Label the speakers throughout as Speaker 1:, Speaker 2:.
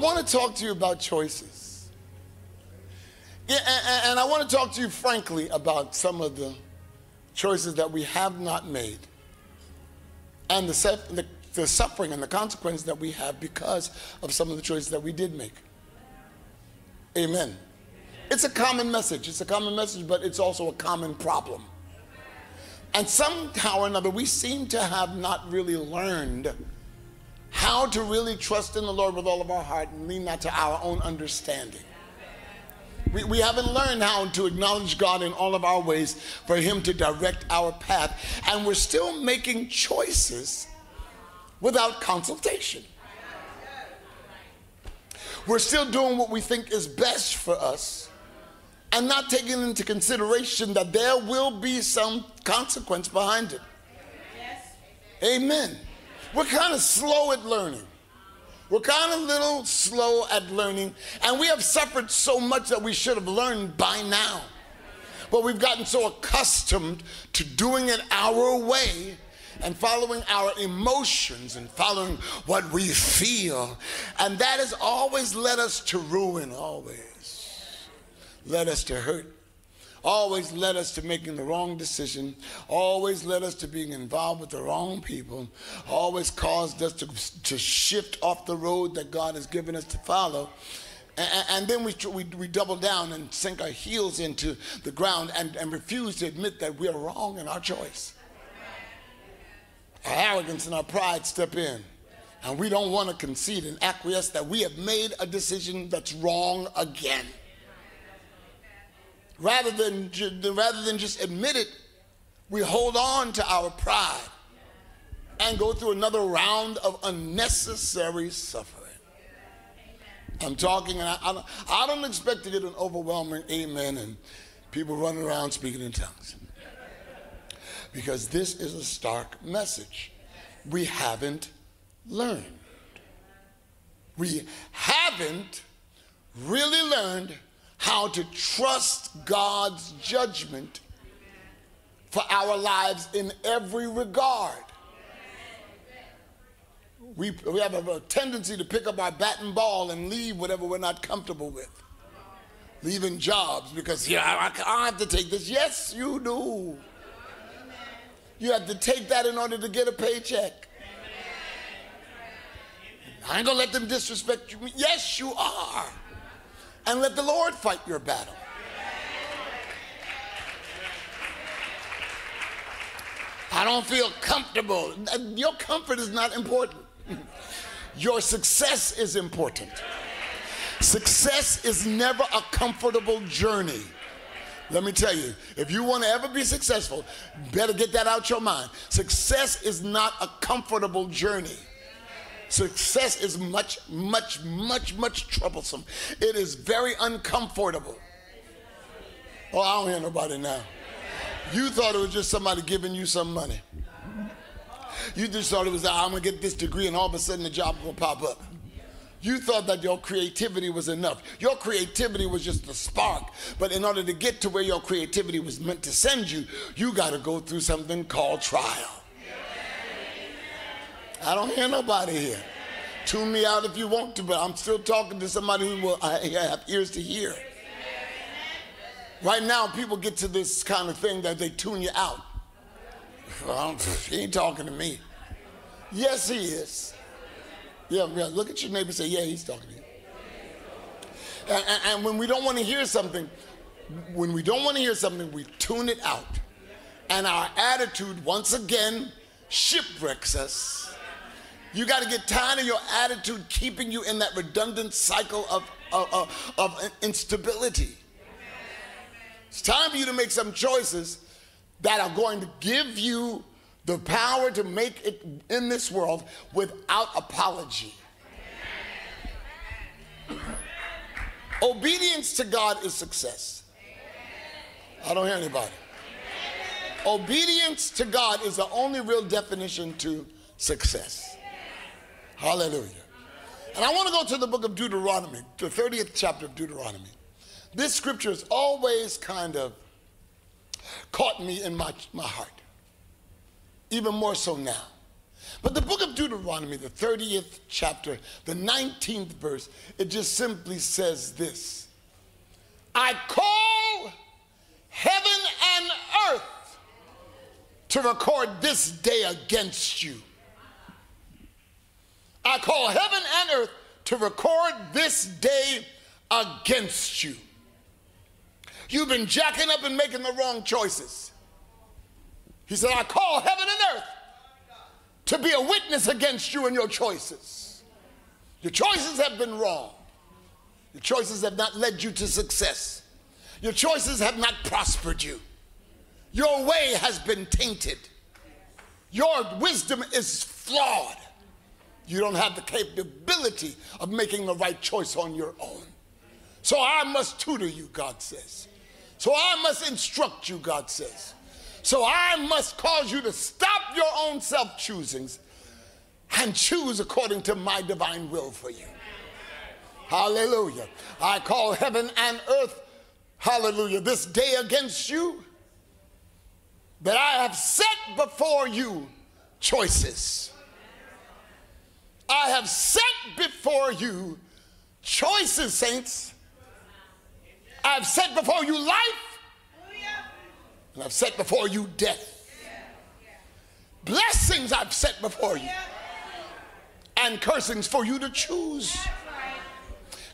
Speaker 1: want to talk to you about choices. Yeah, and, and I want to talk to you frankly about some of the choices that we have not made and the, the, the suffering and the consequences that we have because of some of the choices that we did make. Amen. It's a common message. It's a common message, but it's also a common problem. And somehow or another, we seem to have not really learned how to really trust in the Lord with all of our heart and lean not to our own understanding. We, we haven't learned how to acknowledge God in all of our ways for Him to direct our path. And we're still making choices without consultation. We're still doing what we think is best for us and not taking into consideration that there will be some consequence behind it. Amen. We're kind of slow at learning. We're kind of a little slow at learning, and we have suffered so much that we should have learned by now. But we've gotten so accustomed to doing it our way and following our emotions and following what we feel. And that has always led us to ruin, always led us to hurt always led us to making the wrong decision, always led us to being involved with the wrong people, always caused us to, to shift off the road that God has given us to follow. And, and then we, we, we, double down and sink our heels into the ground and, and refuse to admit that we are wrong in our choice. Our arrogance and our pride step in. And we don't want to concede and acquiesce that we have made a decision that's wrong again rather than, rather than just admit it, we hold on to our pride and go through another round of unnecessary suffering. I'm talking, and I, I, don't, I don't expect to get an overwhelming amen and people running around speaking in tongues. Because this is a stark message. We haven't learned. We haven't really learned how to trust God's judgment for our lives in every regard. We, we have a, a, tendency to pick up our bat and ball and leave whatever we're not comfortable with. Leaving jobs because, yeah, I, I have to take this. Yes, you do. You have to take that in order to get a paycheck. I ain't gonna let them disrespect you. Yes, you are and let the Lord fight your battle. I don't feel comfortable. Your comfort is not important. Your success is important. Success is never a comfortable journey. Let me tell you, if you want to ever be successful, better get that out your mind. Success is not a comfortable journey. Success is much, much, much, much troublesome. It is very uncomfortable. Oh, I don't hear nobody now. You thought it was just somebody giving you some money. You just thought it was, ah, I'm going to get this degree and all of a sudden the job will pop up. You thought that your creativity was enough. Your creativity was just a spark. But in order to get to where your creativity was meant to send you, you got to go through something called trial. I don't hear nobody here. Tune me out if you want to, but I'm still talking to somebody who will I have ears to hear. Right now, people get to this kind of thing that they tune you out. He ain't talking to me. Yes, he is. Yeah, yeah, look at your neighbor and say, yeah, he's talking to you. And, and, and when we don't want to hear something, when we don't want to hear something, we tune it out. And our attitude, once again, shipwrecks us you got to get tired of your attitude keeping you in that redundant cycle of, of, of, of instability. It's time for you to make some choices that are going to give you the power to make it in this world without apology. Obedience to God is success. I don't hear anybody. Obedience to God is the only real definition to success. Hallelujah. And I want to go to the book of Deuteronomy, the 30th chapter of Deuteronomy. This scripture has always kind of caught me in my, my heart, even more so now. But the book of Deuteronomy the 30th chapter, the 19th verse, it just simply says this I call heaven and earth to record this day against you. I call heaven and earth to record this day against you. You've been jacking up and making the wrong choices. He said, I call heaven and earth to be a witness against you and your choices. Your choices have been wrong. Your choices have not led you to success. Your choices have not prospered you. Your way has been tainted. Your wisdom is flawed. You don't have the capability of making the right choice on your own. So I must tutor you, God says. So I must instruct you, God says. So I must cause you to stop your own self choosings and choose according to my divine will for you. Hallelujah. I call heaven and earth, hallelujah, this day against you that I have set before you choices. I have set before you choices, saints. I've set before you life, and I've set before you death. Blessings I've set before you, and cursings for you to choose.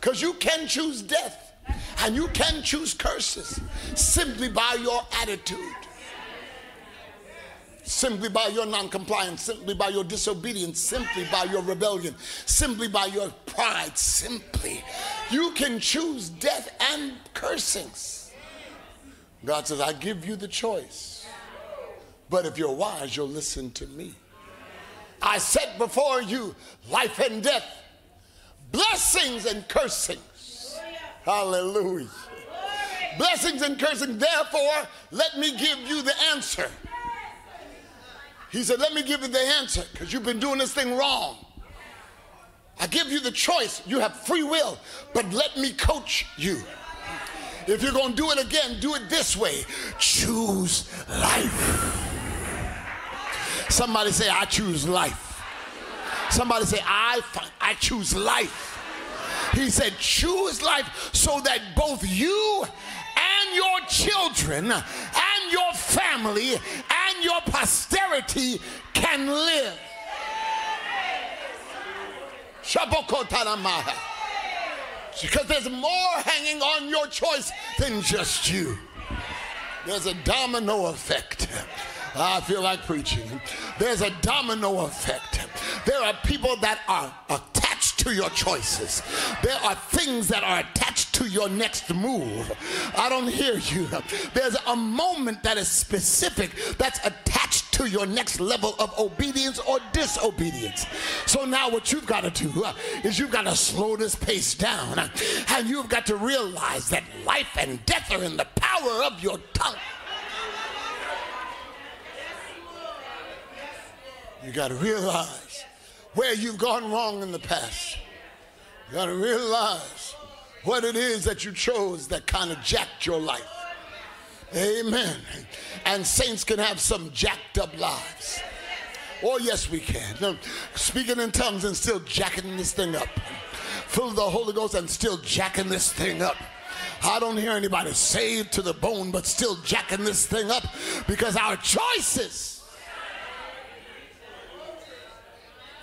Speaker 1: Because you can choose death, and you can choose curses simply by your attitude simply by your noncompliance, simply by your disobedience, simply by your rebellion, simply by your pride, simply. You can choose death and cursings. God says, I give you the choice. But if you're wise, you'll listen to me. I set before you life and death, blessings and cursings. Hallelujah. Blessings and cursings. Therefore, let me give you the answer. He said, Let me give you the answer because you've been doing this thing wrong. I give you the choice. You have free will, but let me coach you. If you're going to do it again, do it this way choose life. Somebody say, I choose life. Somebody say, I, I choose life. He said, choose life so that both you and your children and your family and your posterity can live. Because there's more hanging on your choice than just you. There's a domino effect. I feel like preaching. There's a domino effect. There are people that are attached to your choices. There are things that are attached to your next move. I don't hear you. There's a moment that is specific that's attached to your next level of obedience or disobedience. So now what you've got to do uh, is you've got to slow this pace down uh, and you've got to realize that life and death are in the power of your tongue. You got to realize where you've gone wrong in the past. You got to realize what it is that you chose that kind of jacked your life. Amen. And saints can have some jacked up lives. Oh, yes, we can. No, speaking in tongues and still jacking this thing up. Full of the Holy Ghost and still jacking this thing up. I don't hear anybody saved to the bone, but still jacking this thing up because our choices,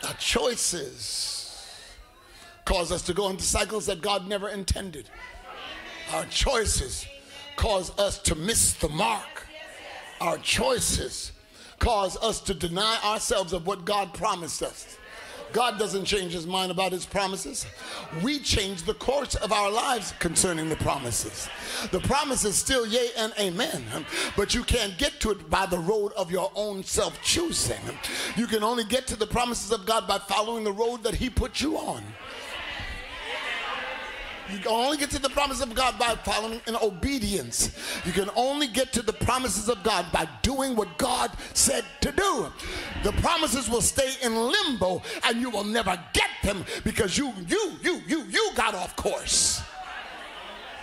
Speaker 1: our choices cause us to go into cycles that God never intended. Our choices cause us to miss the mark. Our choices cause us to deny ourselves of what God promised us. God doesn't change his mind about his promises. We change the course of our lives concerning the promises. The promise is still yea and amen, but you can't get to it by the road of your own self choosing. You can only get to the promises of God by following the road that he put you on. You can only get to the promise of God by following in obedience. You can only get to the promises of God by doing what God said to do. The promises will stay in limbo and you will never get them because you you you you you got off course.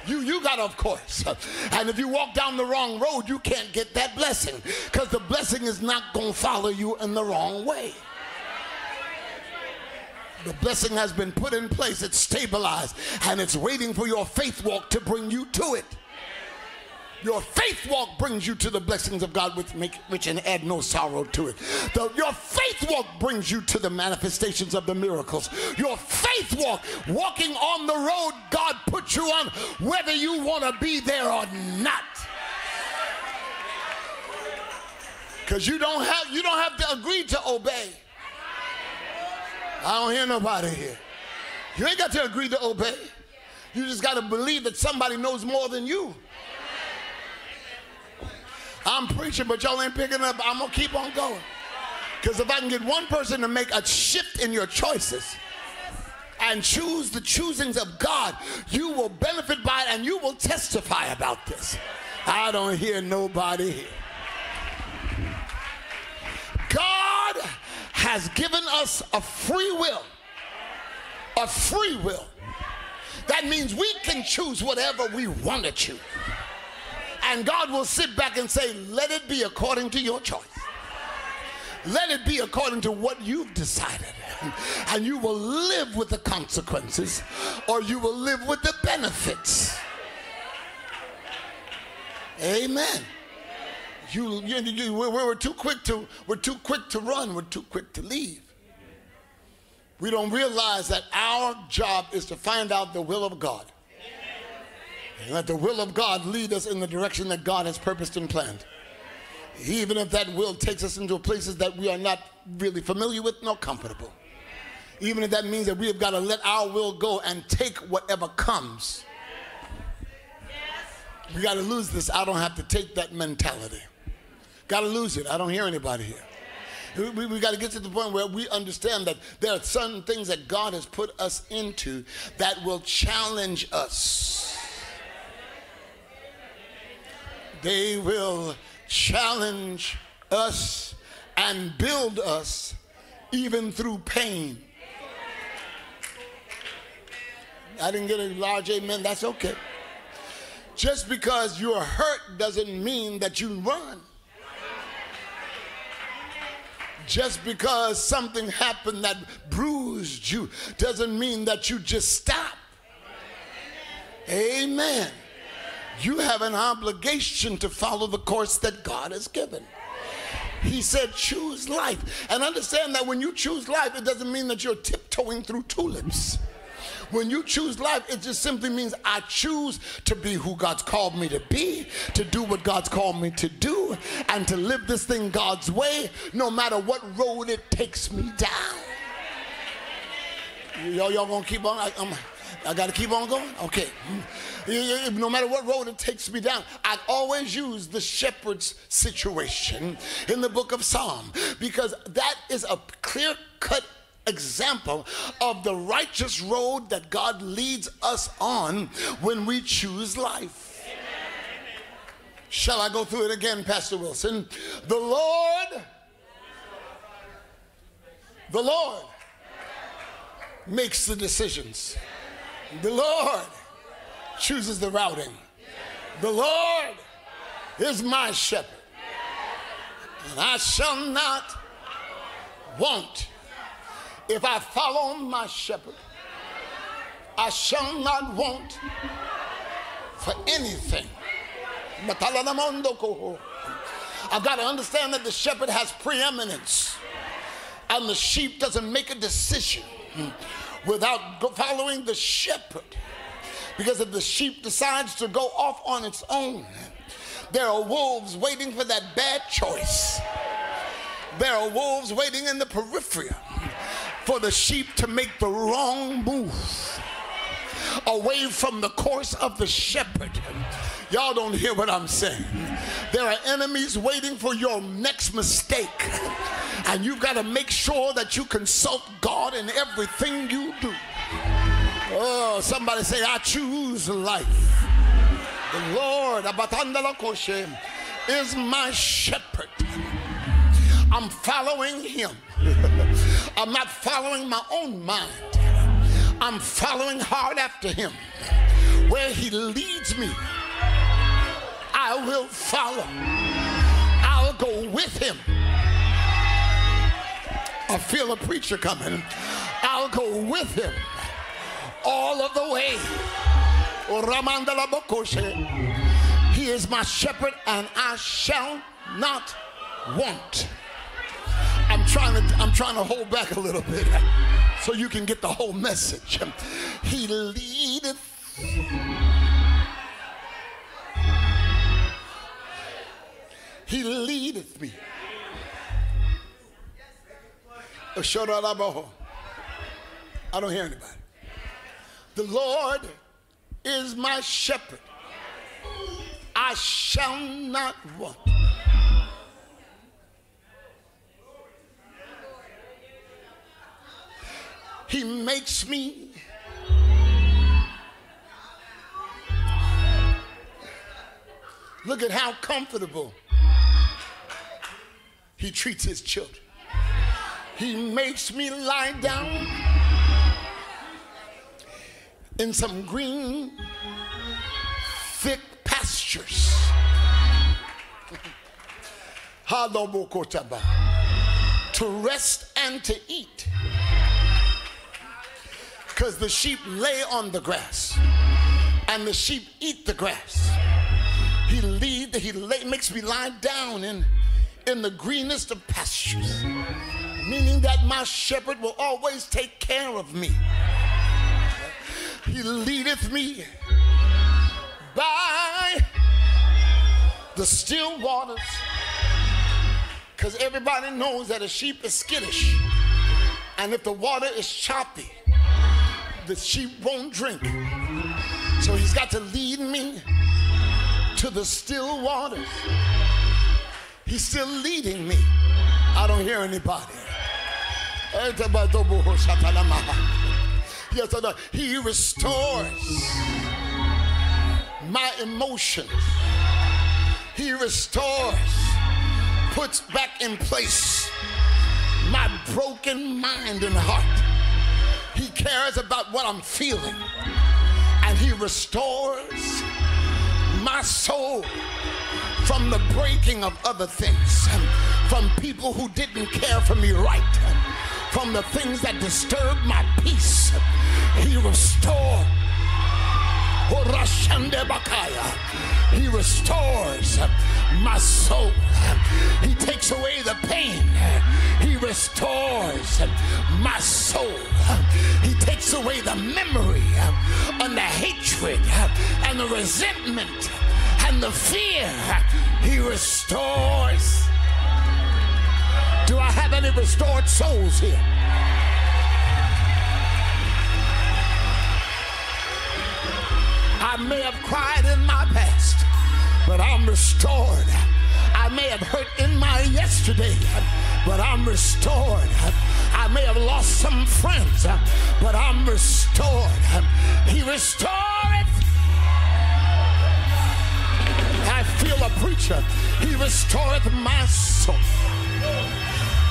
Speaker 1: You you got off course. And if you walk down the wrong road, you can't get that blessing because the blessing is not going to follow you in the wrong way. The blessing has been put in place, it's stabilized, and it's waiting for your faith walk to bring you to it. Your faith walk brings you to the blessings of God, which make rich and add no sorrow to it. The, your faith walk brings you to the manifestations of the miracles. Your faith walk, walking on the road God put you on, whether you want to be there or not. Because you don't have you don't have to agree to obey. I don't hear nobody here. You ain't got to agree to obey. You just got to believe that somebody knows more than you. I'm preaching, but y'all ain't picking up. I'm going to keep on going. Because if I can get one person to make a shift in your choices and choose the choosings of God, you will benefit by it and you will testify about this. I don't hear nobody here. God has given us a free will. A free will. That means we can choose whatever we want to choose. And God will sit back and say, Let it be according to your choice. Let it be according to what you've decided. And you will live with the consequences or you will live with the benefits. Amen. You, you, you, we're too quick to we're too quick to run. We're too quick to leave. We don't realize that our job is to find out the will of God. And let the will of God lead us in the direction that God has purposed and planned. Even if that will takes us into places that we are not really familiar with nor comfortable. Even if that means that we have got to let our will go and take whatever comes. We got to lose this. I don't have to take that mentality. Got to lose it. I don't hear anybody here. We, we, got to get to the point where we understand that there are certain things that God has put us into that will challenge us. They will challenge us and build us even through pain. I didn't get a large amen. That's okay. Just because you're hurt doesn't mean that you run. Just because something happened that bruised you doesn't mean that you just stop. Amen you have an obligation to follow the course that God has given. He said, choose life. And understand that when you choose life, it doesn't mean that you're tiptoeing through tulips. When you choose life, it just simply means I choose to be who God's called me to be, to do what God's called me to do, and to live this thing God's way, no matter what road it takes me down. Y'all, y'all gonna keep on? I, I gotta keep on going? Okay mm. no matter what road it takes me down, I always use the shepherd's situation in the book of Psalm because that is a clear cut example of the righteous road that God leads us on when we choose life. Shall I go through it again, Pastor Wilson? The Lord, the Lord makes the decisions. The Lord chooses the routing. The Lord is my shepherd, and I shall not want. If I follow my shepherd, I shall not want for anything. I've got to understand that the shepherd has preeminence, and the sheep doesn't make a decision without following the shepherd. Because if the sheep decides to go off on its own, there are wolves waiting for that bad choice. There are wolves waiting in the periphery for the sheep to make the wrong move away from the course of the shepherd. Y'all don't hear what I'm saying. There are enemies waiting for your next mistake. And you've got to make sure that you consult God in everything you do. Oh, somebody say, I choose life. The Lord is my shepherd. I'm following him. I'm not following my own mind. I'm following hard after him. Where he leads me, I will follow. I'll go with him. I feel a preacher coming. I'll go with him all of the way. He is my shepherd, and I shall not want. Trying to I'm trying to hold back a little bit so you can get the whole message. He leadeth He leadeth me. I don't hear anybody. The Lord is my shepherd. I shall not want. He makes me look at how comfortable he treats his children. He makes me lie down in some green, thick pastures. to rest and to eat because the sheep lay on the grass and the sheep eat the grass. He lead, he lay, makes me lie down in, in the greenest of pastures, meaning that my shepherd will always take care of me. He leadeth me by the still waters. Because everybody knows that a sheep is skittish. And if the water is choppy, the sheep won't drink. So he's got to lead me to the still waters. He's still leading me. I don't hear anybody. Yes, he restores my emotions. He restores, puts back in place my broken mind and heart. He cares about what I'm feeling. And He restores my soul from the breaking of other things, from people who didn't care for me right, from the things that disturbed my peace. He restored. Restores my soul. He takes away the pain. He restores my soul. He takes away the memory and the hatred and the resentment and the fear. He restores. Do I have any restored souls here? I may have cried in my past, but I'm restored. I may have hurt in my yesterday, but I'm restored. I may have lost some friends, but I'm restored. He restoreth. I feel a preacher. He restoreth my soul.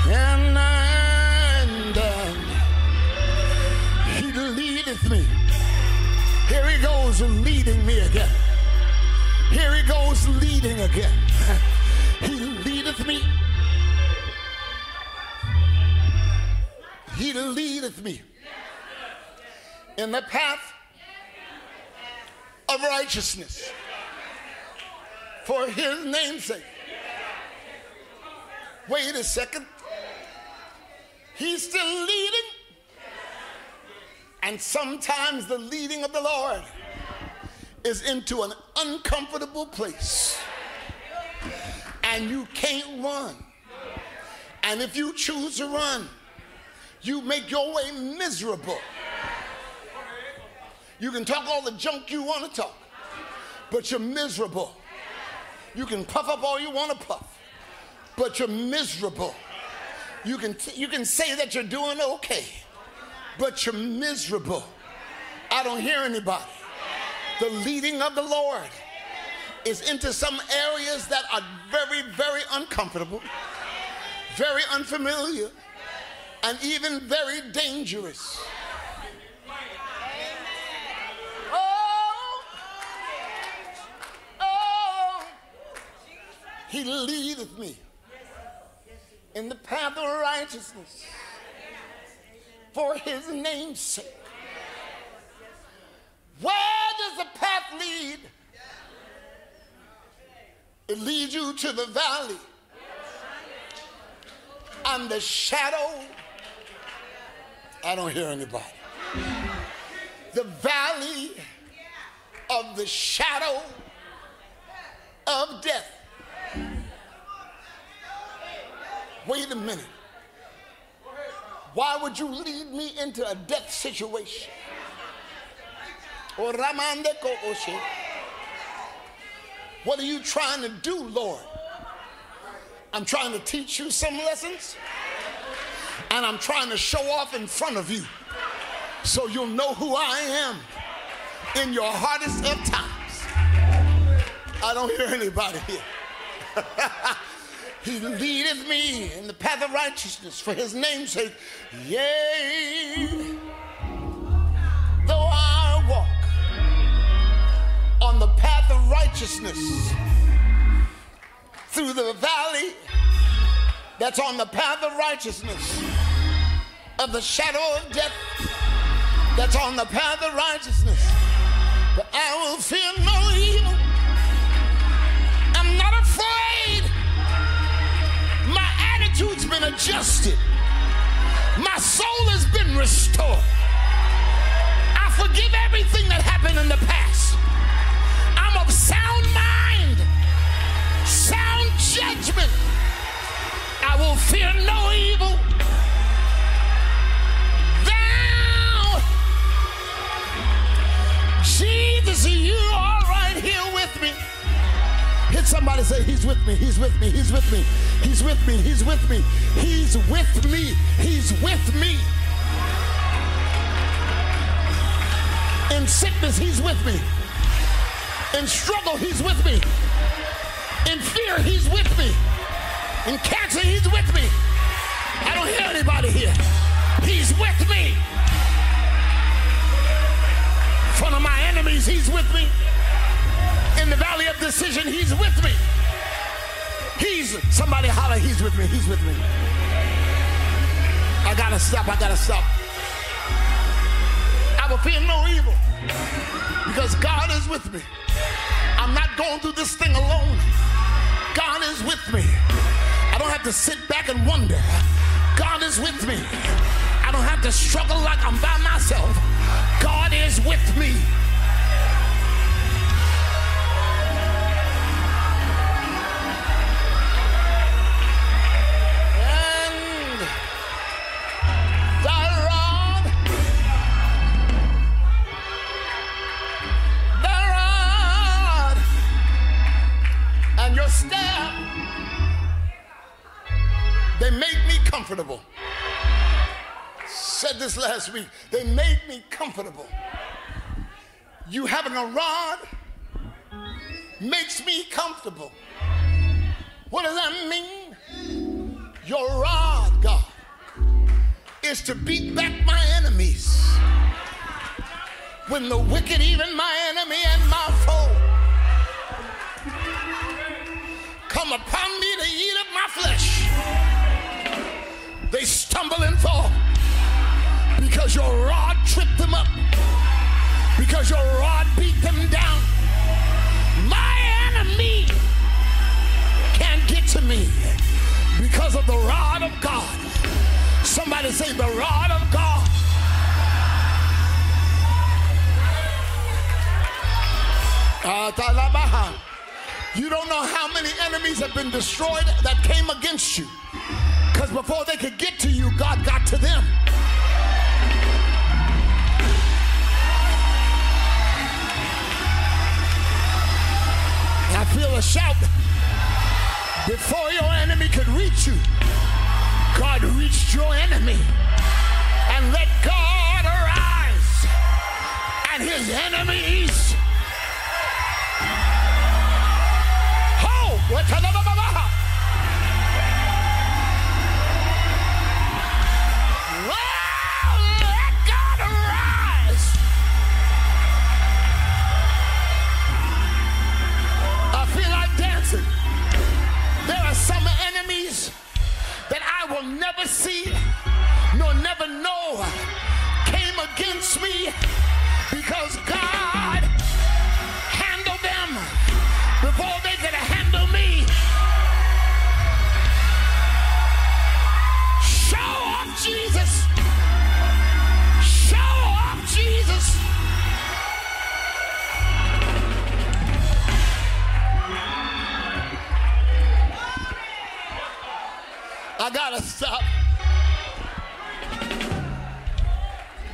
Speaker 1: And, and uh, he leadeth me. Here he goes leading me again. Here he goes leading again. He leadeth me. He leadeth me in the path of righteousness for his name's sake. Wait a second. He's still leading. And sometimes the leading of the Lord is into an uncomfortable place. And you can't run. And if you choose to run, you make your way miserable. You can talk all the junk you want to talk, but you're miserable. You can puff up all you want to puff, but you're miserable. You can, you can say that you're doing okay, but you're miserable. I don't hear anybody. The leading of the Lord is into some areas that are very, very uncomfortable, very unfamiliar, and even very dangerous. Oh, oh, he leadeth me in the path of righteousness for his name's sake. Where does the path lead? It leads you to the valley and the shadow. I don't hear anybody. The valley of the shadow of death. Wait a minute. Why would you lead me into a death situation? What are you trying to do, Lord? I'm trying to teach you some lessons, and I'm trying to show off in front of you so you'll know who I am in your hardest of times. I don't hear anybody here. he leadeth me in the path of righteousness for his name's sake. Yea, righteousness through the valley that's on the path of righteousness, of the shadow of death that's on the path of righteousness. But I will fear no evil. I'm not afraid. My attitude's been adjusted. My soul has been restored. I forgive everything that happened in the past. Sound mind sound judgment. I will fear no evil. Thou, Jesus, you are right here with me. Hit somebody say, He's with me, He's with me, He's with me, He's with me, He's with me, He's with me, He's with me. In sickness, He's with me. In struggle, He's with me. In fear, he's with me. In cancer, he's with me. I don't hear anybody here. He's with me. In front of my enemies, he's with me. In the valley of decision, he's with me. He's, somebody holler, he's with me, he's with me. I gotta stop, I gotta stop. I will fear no evil because God is with me. I'm not going through this thing alone. God is with me. I don't have to sit back and wonder. God is with me. I don't have to struggle like I'm by myself. God is with me. Comfortable. Said this last week. They made me comfortable. You having a rod makes me comfortable. What does that mean? Your rod, God, is to beat back my enemies. When the wicked, even my enemy and my foe, come upon me to eat up my flesh they stumble and fall because your rod tripped them up, because your rod beat them down. My enemy can't get to me because of the rod of God. Somebody say, the rod of God. Ah, you don't know how many enemies have been destroyed that came against you. Because before they could get to you, God got to them. I feel a shout. Before your enemy could reach you, God reached your enemy. And let God arise and his enemies. Oh, never see nor never know came against me because God I gotta stop.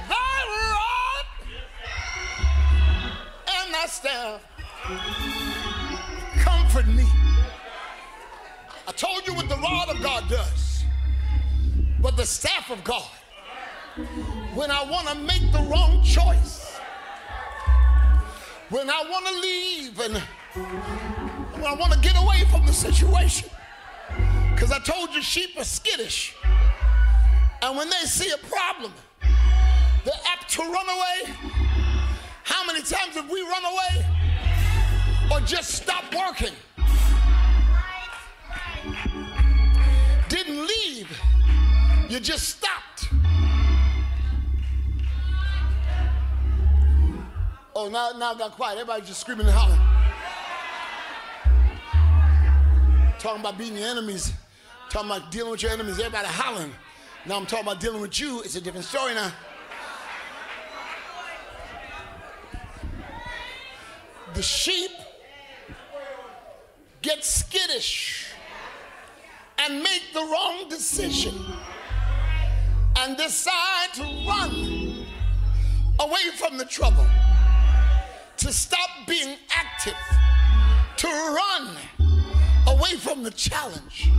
Speaker 1: Thy rod and thy staff comfort me. I told you what the rod of God does, but the staff of God, when I want to make the wrong choice, when I want to leave and when I want to get away from the situation, because I told you sheep are skittish. And when they see a problem, they're apt to run away. How many times have we run away or just stopped working? Didn't leave, you just stopped. Oh, now, now I got quiet. Everybody's just screaming and hollering. Talking about beating your enemies, talking about dealing with your enemies, everybody hollering. Now I'm talking about dealing with you. It's a different story now. The sheep get skittish and make the wrong decision and decide to run away from the trouble, to stop being active, to run away from the challenge,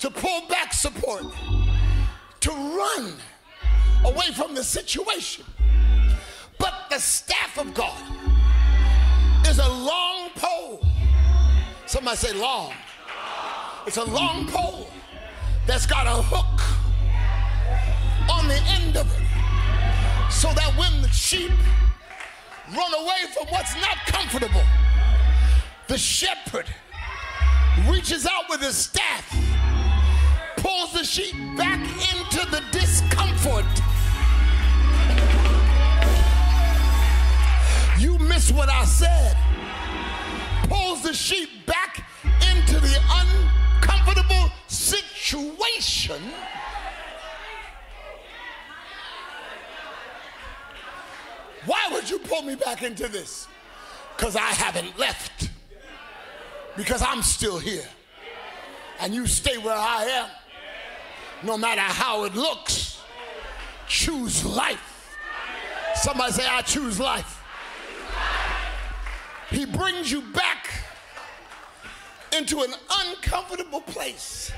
Speaker 1: to pull back support, to run away from the situation. But the staff of God is a long pole. Somebody say long. It's a long pole that's got a hook on the end of it so that when the sheep run away from what's not comfortable, the shepherd reaches out with his staff, pulls the sheep back into the discomfort. You missed what I said. Pulls the sheep back into the uncomfortable situation. Why would you pull me back into this? Because I haven't left. Because I'm still here. And you stay where I am. No matter how it looks, choose life. Somebody say, I choose life. He brings you back into an uncomfortable place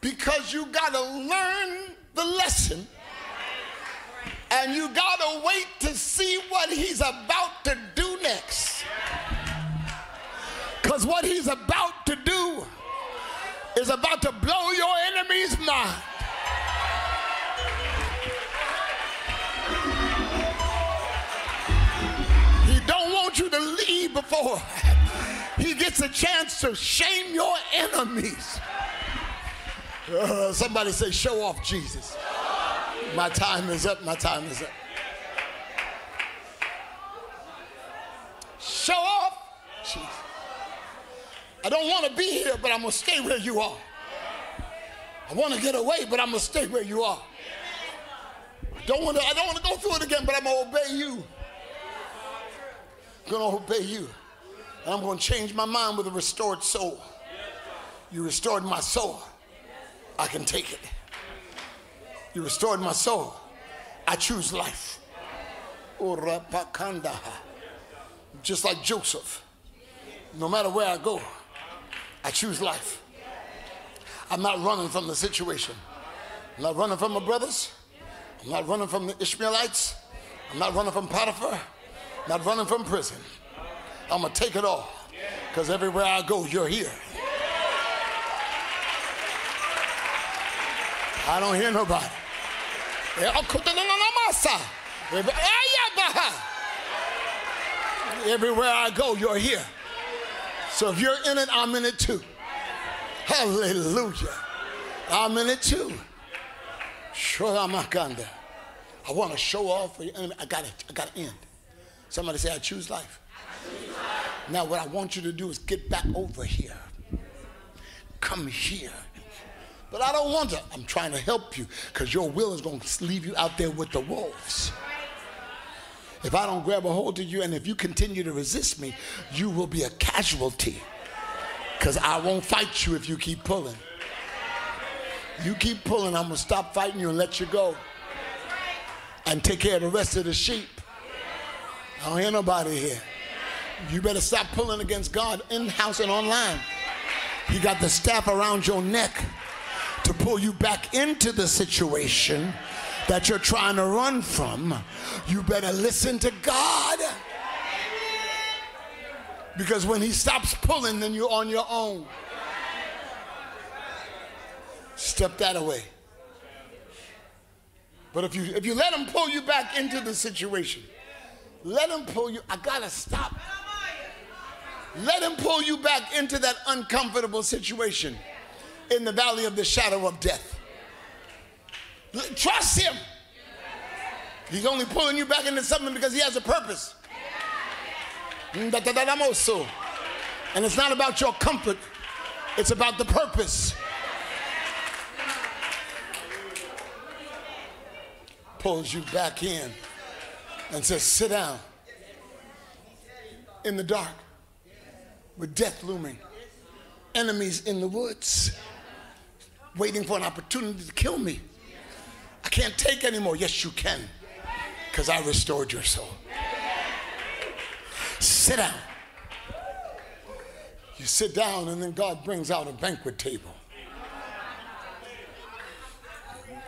Speaker 1: because you got to learn the lesson and you got to wait to see what he's about to do next. Because what he's about to do is about to blow your enemy's mind. He don't want you to leave before he gets a chance to shame your enemies. Uh, somebody say, show off Jesus. My time is up. My time is up. Show off Jesus. I don't want to be here, but I'm going to stay where you are. I want to get away, but I'm going to stay where you are. I don't want to, I don't want to go through it again, but I'm going to obey you. I'm going to obey you. And I'm going to change my mind with a restored soul. You restored my soul. I can take it. You restored my soul. I choose life. Just like Joseph. No matter where I go, I choose life. I'm not running from the situation. I'm not running from my brothers. I'm not running from the Ishmaelites. I'm not running from Potiphar. I'm not running from prison. I'm going to take it all. Because everywhere I go, you're here. I don't hear nobody. Everywhere I go, you're here. So if you're in it, I'm in it too. Hallelujah. I'm in it too. Sholamakanda. I want to show off for you. I got I got to end. Somebody say, I choose life. I choose life. Now, what I want you to do is get back over here. Come here. But I don't want to. I'm trying to help you because your will is going to leave you out there with the wolves. If I don't grab a hold of you and if you continue to resist me, you will be a casualty because I won't fight you if you keep pulling. You keep pulling, I'm going to stop fighting you and let you go and take care of the rest of the sheep. I don't hear nobody here. You better stop pulling against God in house and online. He got the staff around your neck to pull you back into the situation that you're trying to run from. You better listen to God. Because when he stops pulling, then you're on your own. Step that away. But if you if you let him pull you back into the situation, let him pull you. I gotta stop. Let him pull you back into that uncomfortable situation in the valley of the shadow of death. Trust him. He's only pulling you back into something because he has a purpose. Mm, and it's not about your comfort, it's about the purpose. Pulls you back in and says, Sit down in the dark with death looming, enemies in the woods, waiting for an opportunity to kill me. Can't take anymore. Yes, you can, because I restored your soul. Sit down. You sit down, and then God brings out a banquet table.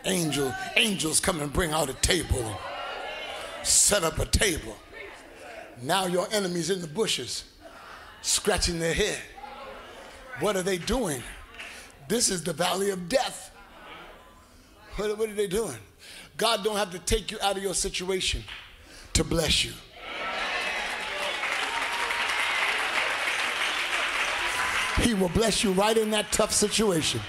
Speaker 1: Angel, angels come and bring out a table, set up a table. Now your enemy's in the bushes scratching their head. What are they doing? This is the valley of death. What, what are they doing? God don't have to take you out of your situation to bless you. He will bless you right in that tough situation.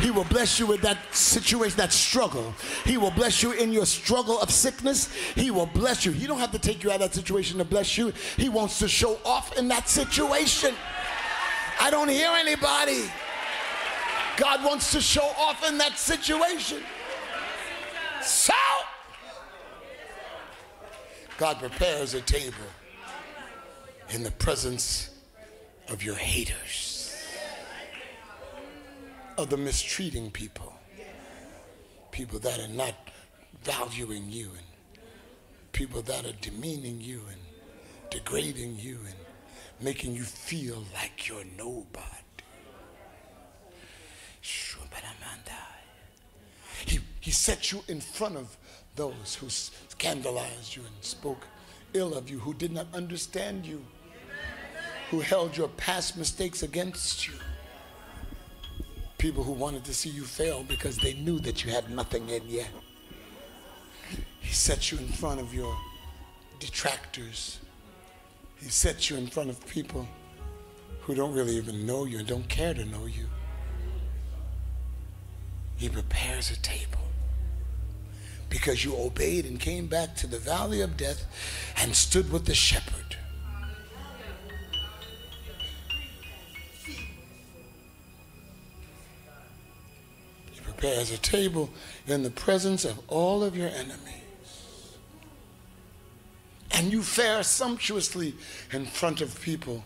Speaker 1: He will bless you with that situation, that struggle. He will bless you in your struggle of sickness. He will bless you. He don't have to take you out of that situation to bless you. He wants to show off in that situation. I don't hear anybody. God wants to show off in that situation. So, God prepares a table in the presence of your haters of the mistreating people, people that are not valuing you, and people that are demeaning you and degrading you and making you feel like you're nobody. He, he set you in front of those who scandalized you and spoke ill of you, who did not understand you, who held your past mistakes against you people who wanted to see you fail because they knew that you had nothing in you. He set you in front of your detractors. He set you in front of people who don't really even know you and don't care to know you. He prepares a table because you obeyed and came back to the valley of death and stood with the shepherd. He prepares a table in the presence of all of your enemies. And you fare sumptuously in front of people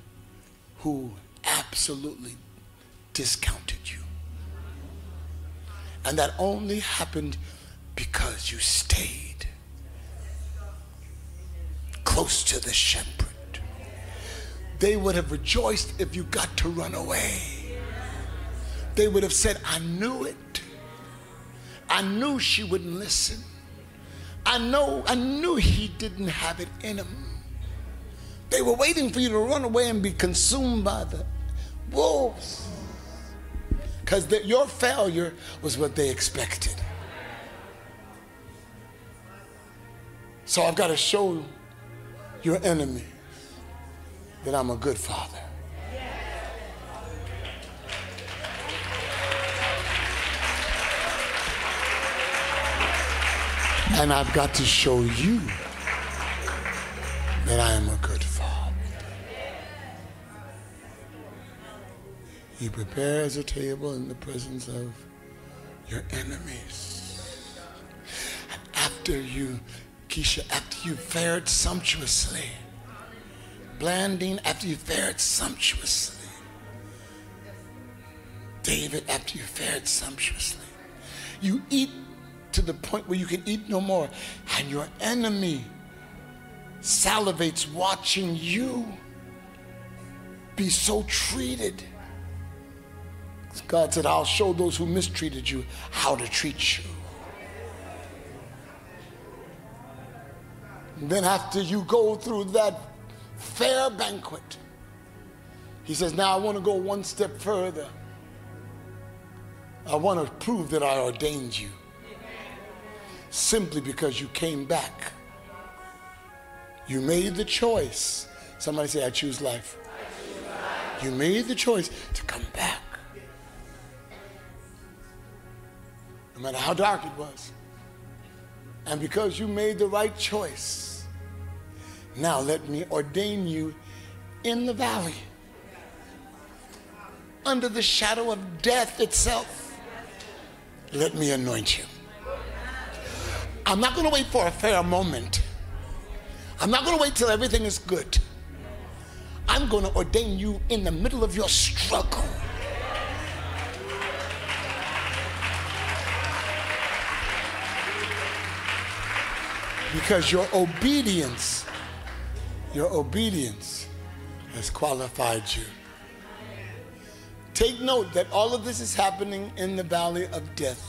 Speaker 1: who absolutely discounted you. And that only happened because you stayed close to the shepherd. They would have rejoiced if you got to run away. They would have said, I knew it. I knew she wouldn't listen. I know, I knew he didn't have it in him. They were waiting for you to run away and be consumed by the wolves. Because your failure was what they expected. So I've got to show your enemy that I'm a good father. And I've got to show you that I am a good father. He prepares a table in the presence of your enemies. And after you, Keisha, after you fared sumptuously, Blandine, after you fared sumptuously, David, after you fared sumptuously, you eat to the point where you can eat no more, and your enemy salivates watching you be so treated. God said, I'll show those who mistreated you how to treat you. And then after you go through that fair banquet, he says, Now I want to go one step further. I want to prove that I ordained you simply because you came back. You made the choice. Somebody say, I choose life. I choose life. You made the choice to come back. No matter how dark it was. And because you made the right choice, now let me ordain you in the valley under the shadow of death itself let me anoint you. I'm not going to wait for a fair moment. I'm not going to wait till everything is good. I'm going to ordain you in the middle of your struggle. Because your obedience, your obedience has qualified you. Take note that all of this is happening in the valley of death.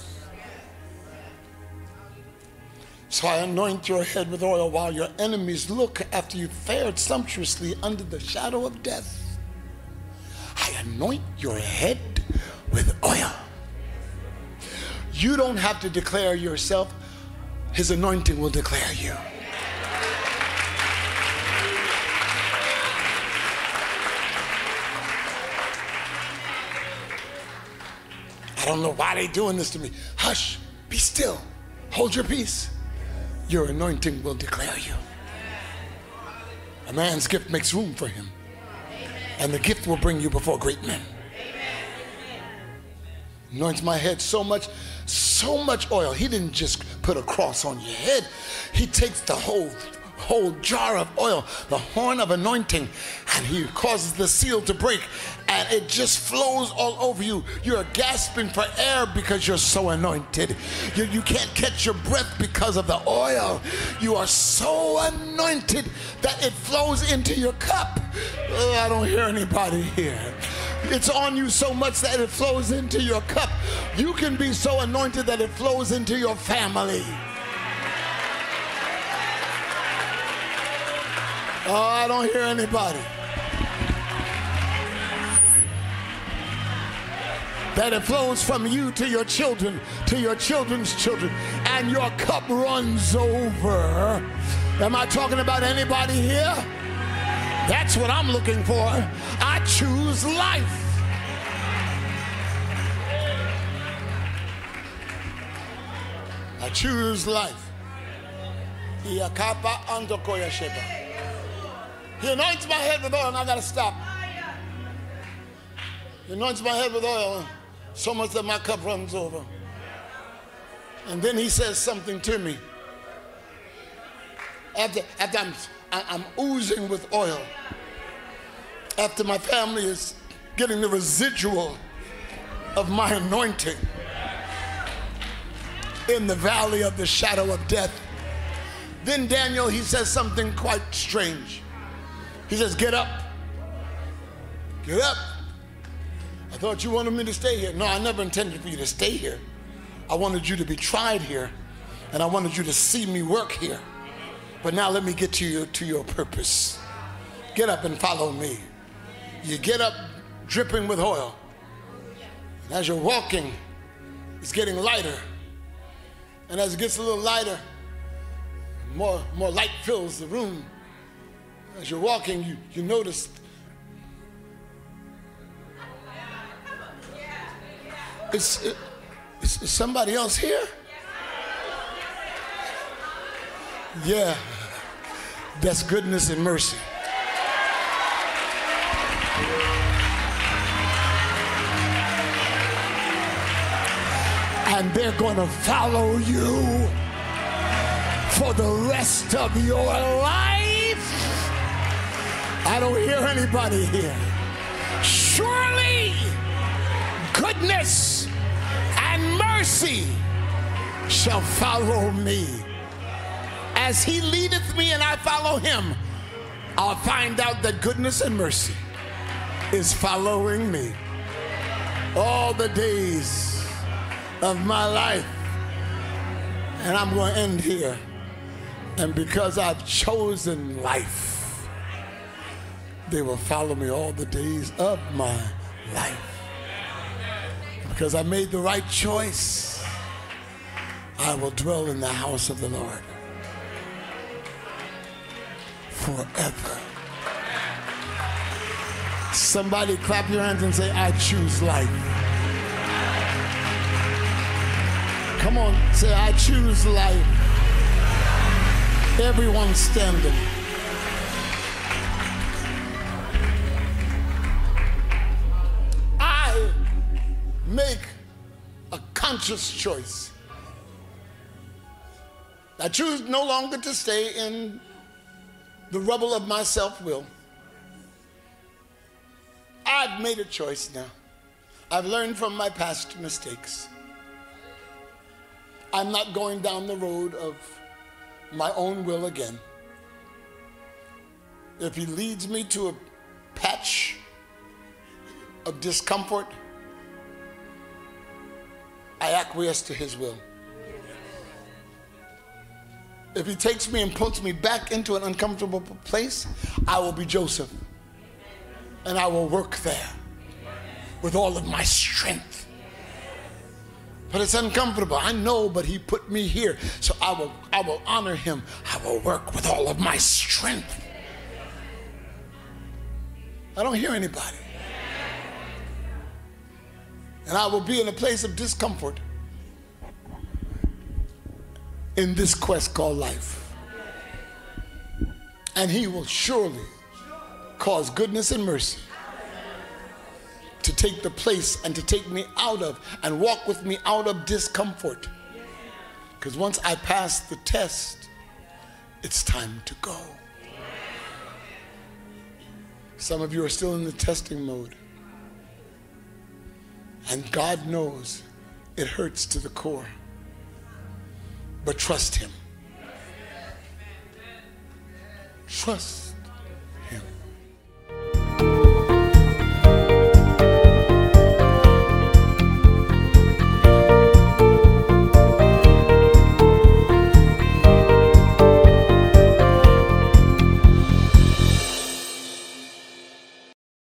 Speaker 1: So I anoint your head with oil while your enemies look after you fared sumptuously under the shadow of death. I anoint your head with oil. You don't have to declare yourself, His anointing will declare you. I don't know why they're doing this to me. Hush, be still, hold your peace. Your anointing will declare you. A man's gift makes room for him, and the gift will bring you before great men. Anoints my head so much, so much oil. He didn't just put a cross on your head, he takes the whole whole jar of oil, the horn of anointing, and he causes the seal to break, and it just flows all over you. You're gasping for air because you're so anointed. You, you can't catch your breath because of the oil. You are so anointed that it flows into your cup. Oh, I don't hear anybody here. It's on you so much that it flows into your cup. You can be so anointed that it flows into your family. Oh, I don't hear anybody. That it flows from you to your children, to your children's children, and your cup runs over. Am I talking about anybody here? That's what I'm looking for. I choose life. I choose life. He anoints my head with oil, and I got to stop. He anoints my head with oil so much that my cup runs over. And then he says something to me. After, after I'm, I'm oozing with oil, after my family is getting the residual of my anointing in the valley of the shadow of death, then Daniel, he says something quite strange. He says, Get up. Get up. I thought you wanted me to stay here. No, I never intended for you to stay here. I wanted you to be tried here, and I wanted you to see me work here. But now let me get to your, to your purpose. Get up and follow me. You get up dripping with oil. And as you're walking, it's getting lighter. And as it gets a little lighter, more, more light fills the room. As you're walking, you, you notice is, is, is somebody else here? Yeah, that's goodness and mercy. And they're going to follow you for the rest of your life. I don't hear anybody here. Surely goodness and mercy shall follow me. As he leadeth me and I follow him, I'll find out that goodness and mercy is following me all the days of my life. And I'm going to end here. And because I've chosen life, they will follow me all the days of my life. Because I made the right choice, I will dwell in the house of the Lord forever. Somebody clap your hands and say, I choose life. Come on, say, I choose life. Everyone standing. I make a conscious choice. I choose no longer to stay in the rubble of my self will. I've made a choice now. I've learned from my past mistakes. I'm not going down the road of my own will again. If he leads me to a patch of discomfort, I acquiesce to his will. If he takes me and puts me back into an uncomfortable place, I will be Joseph. And I will work there with all of my strength. But it's uncomfortable. I know, but he put me here. So I will I will honor him. I will work with all of my strength. I don't hear anybody. And I will be in a place of discomfort in this quest called life. And he will surely cause goodness and mercy to take the place and to take me out of and walk with me out of discomfort. Because once I pass the test, it's time to go. Some of you are still in the testing mode. And God knows it hurts to the core but trust him. Trust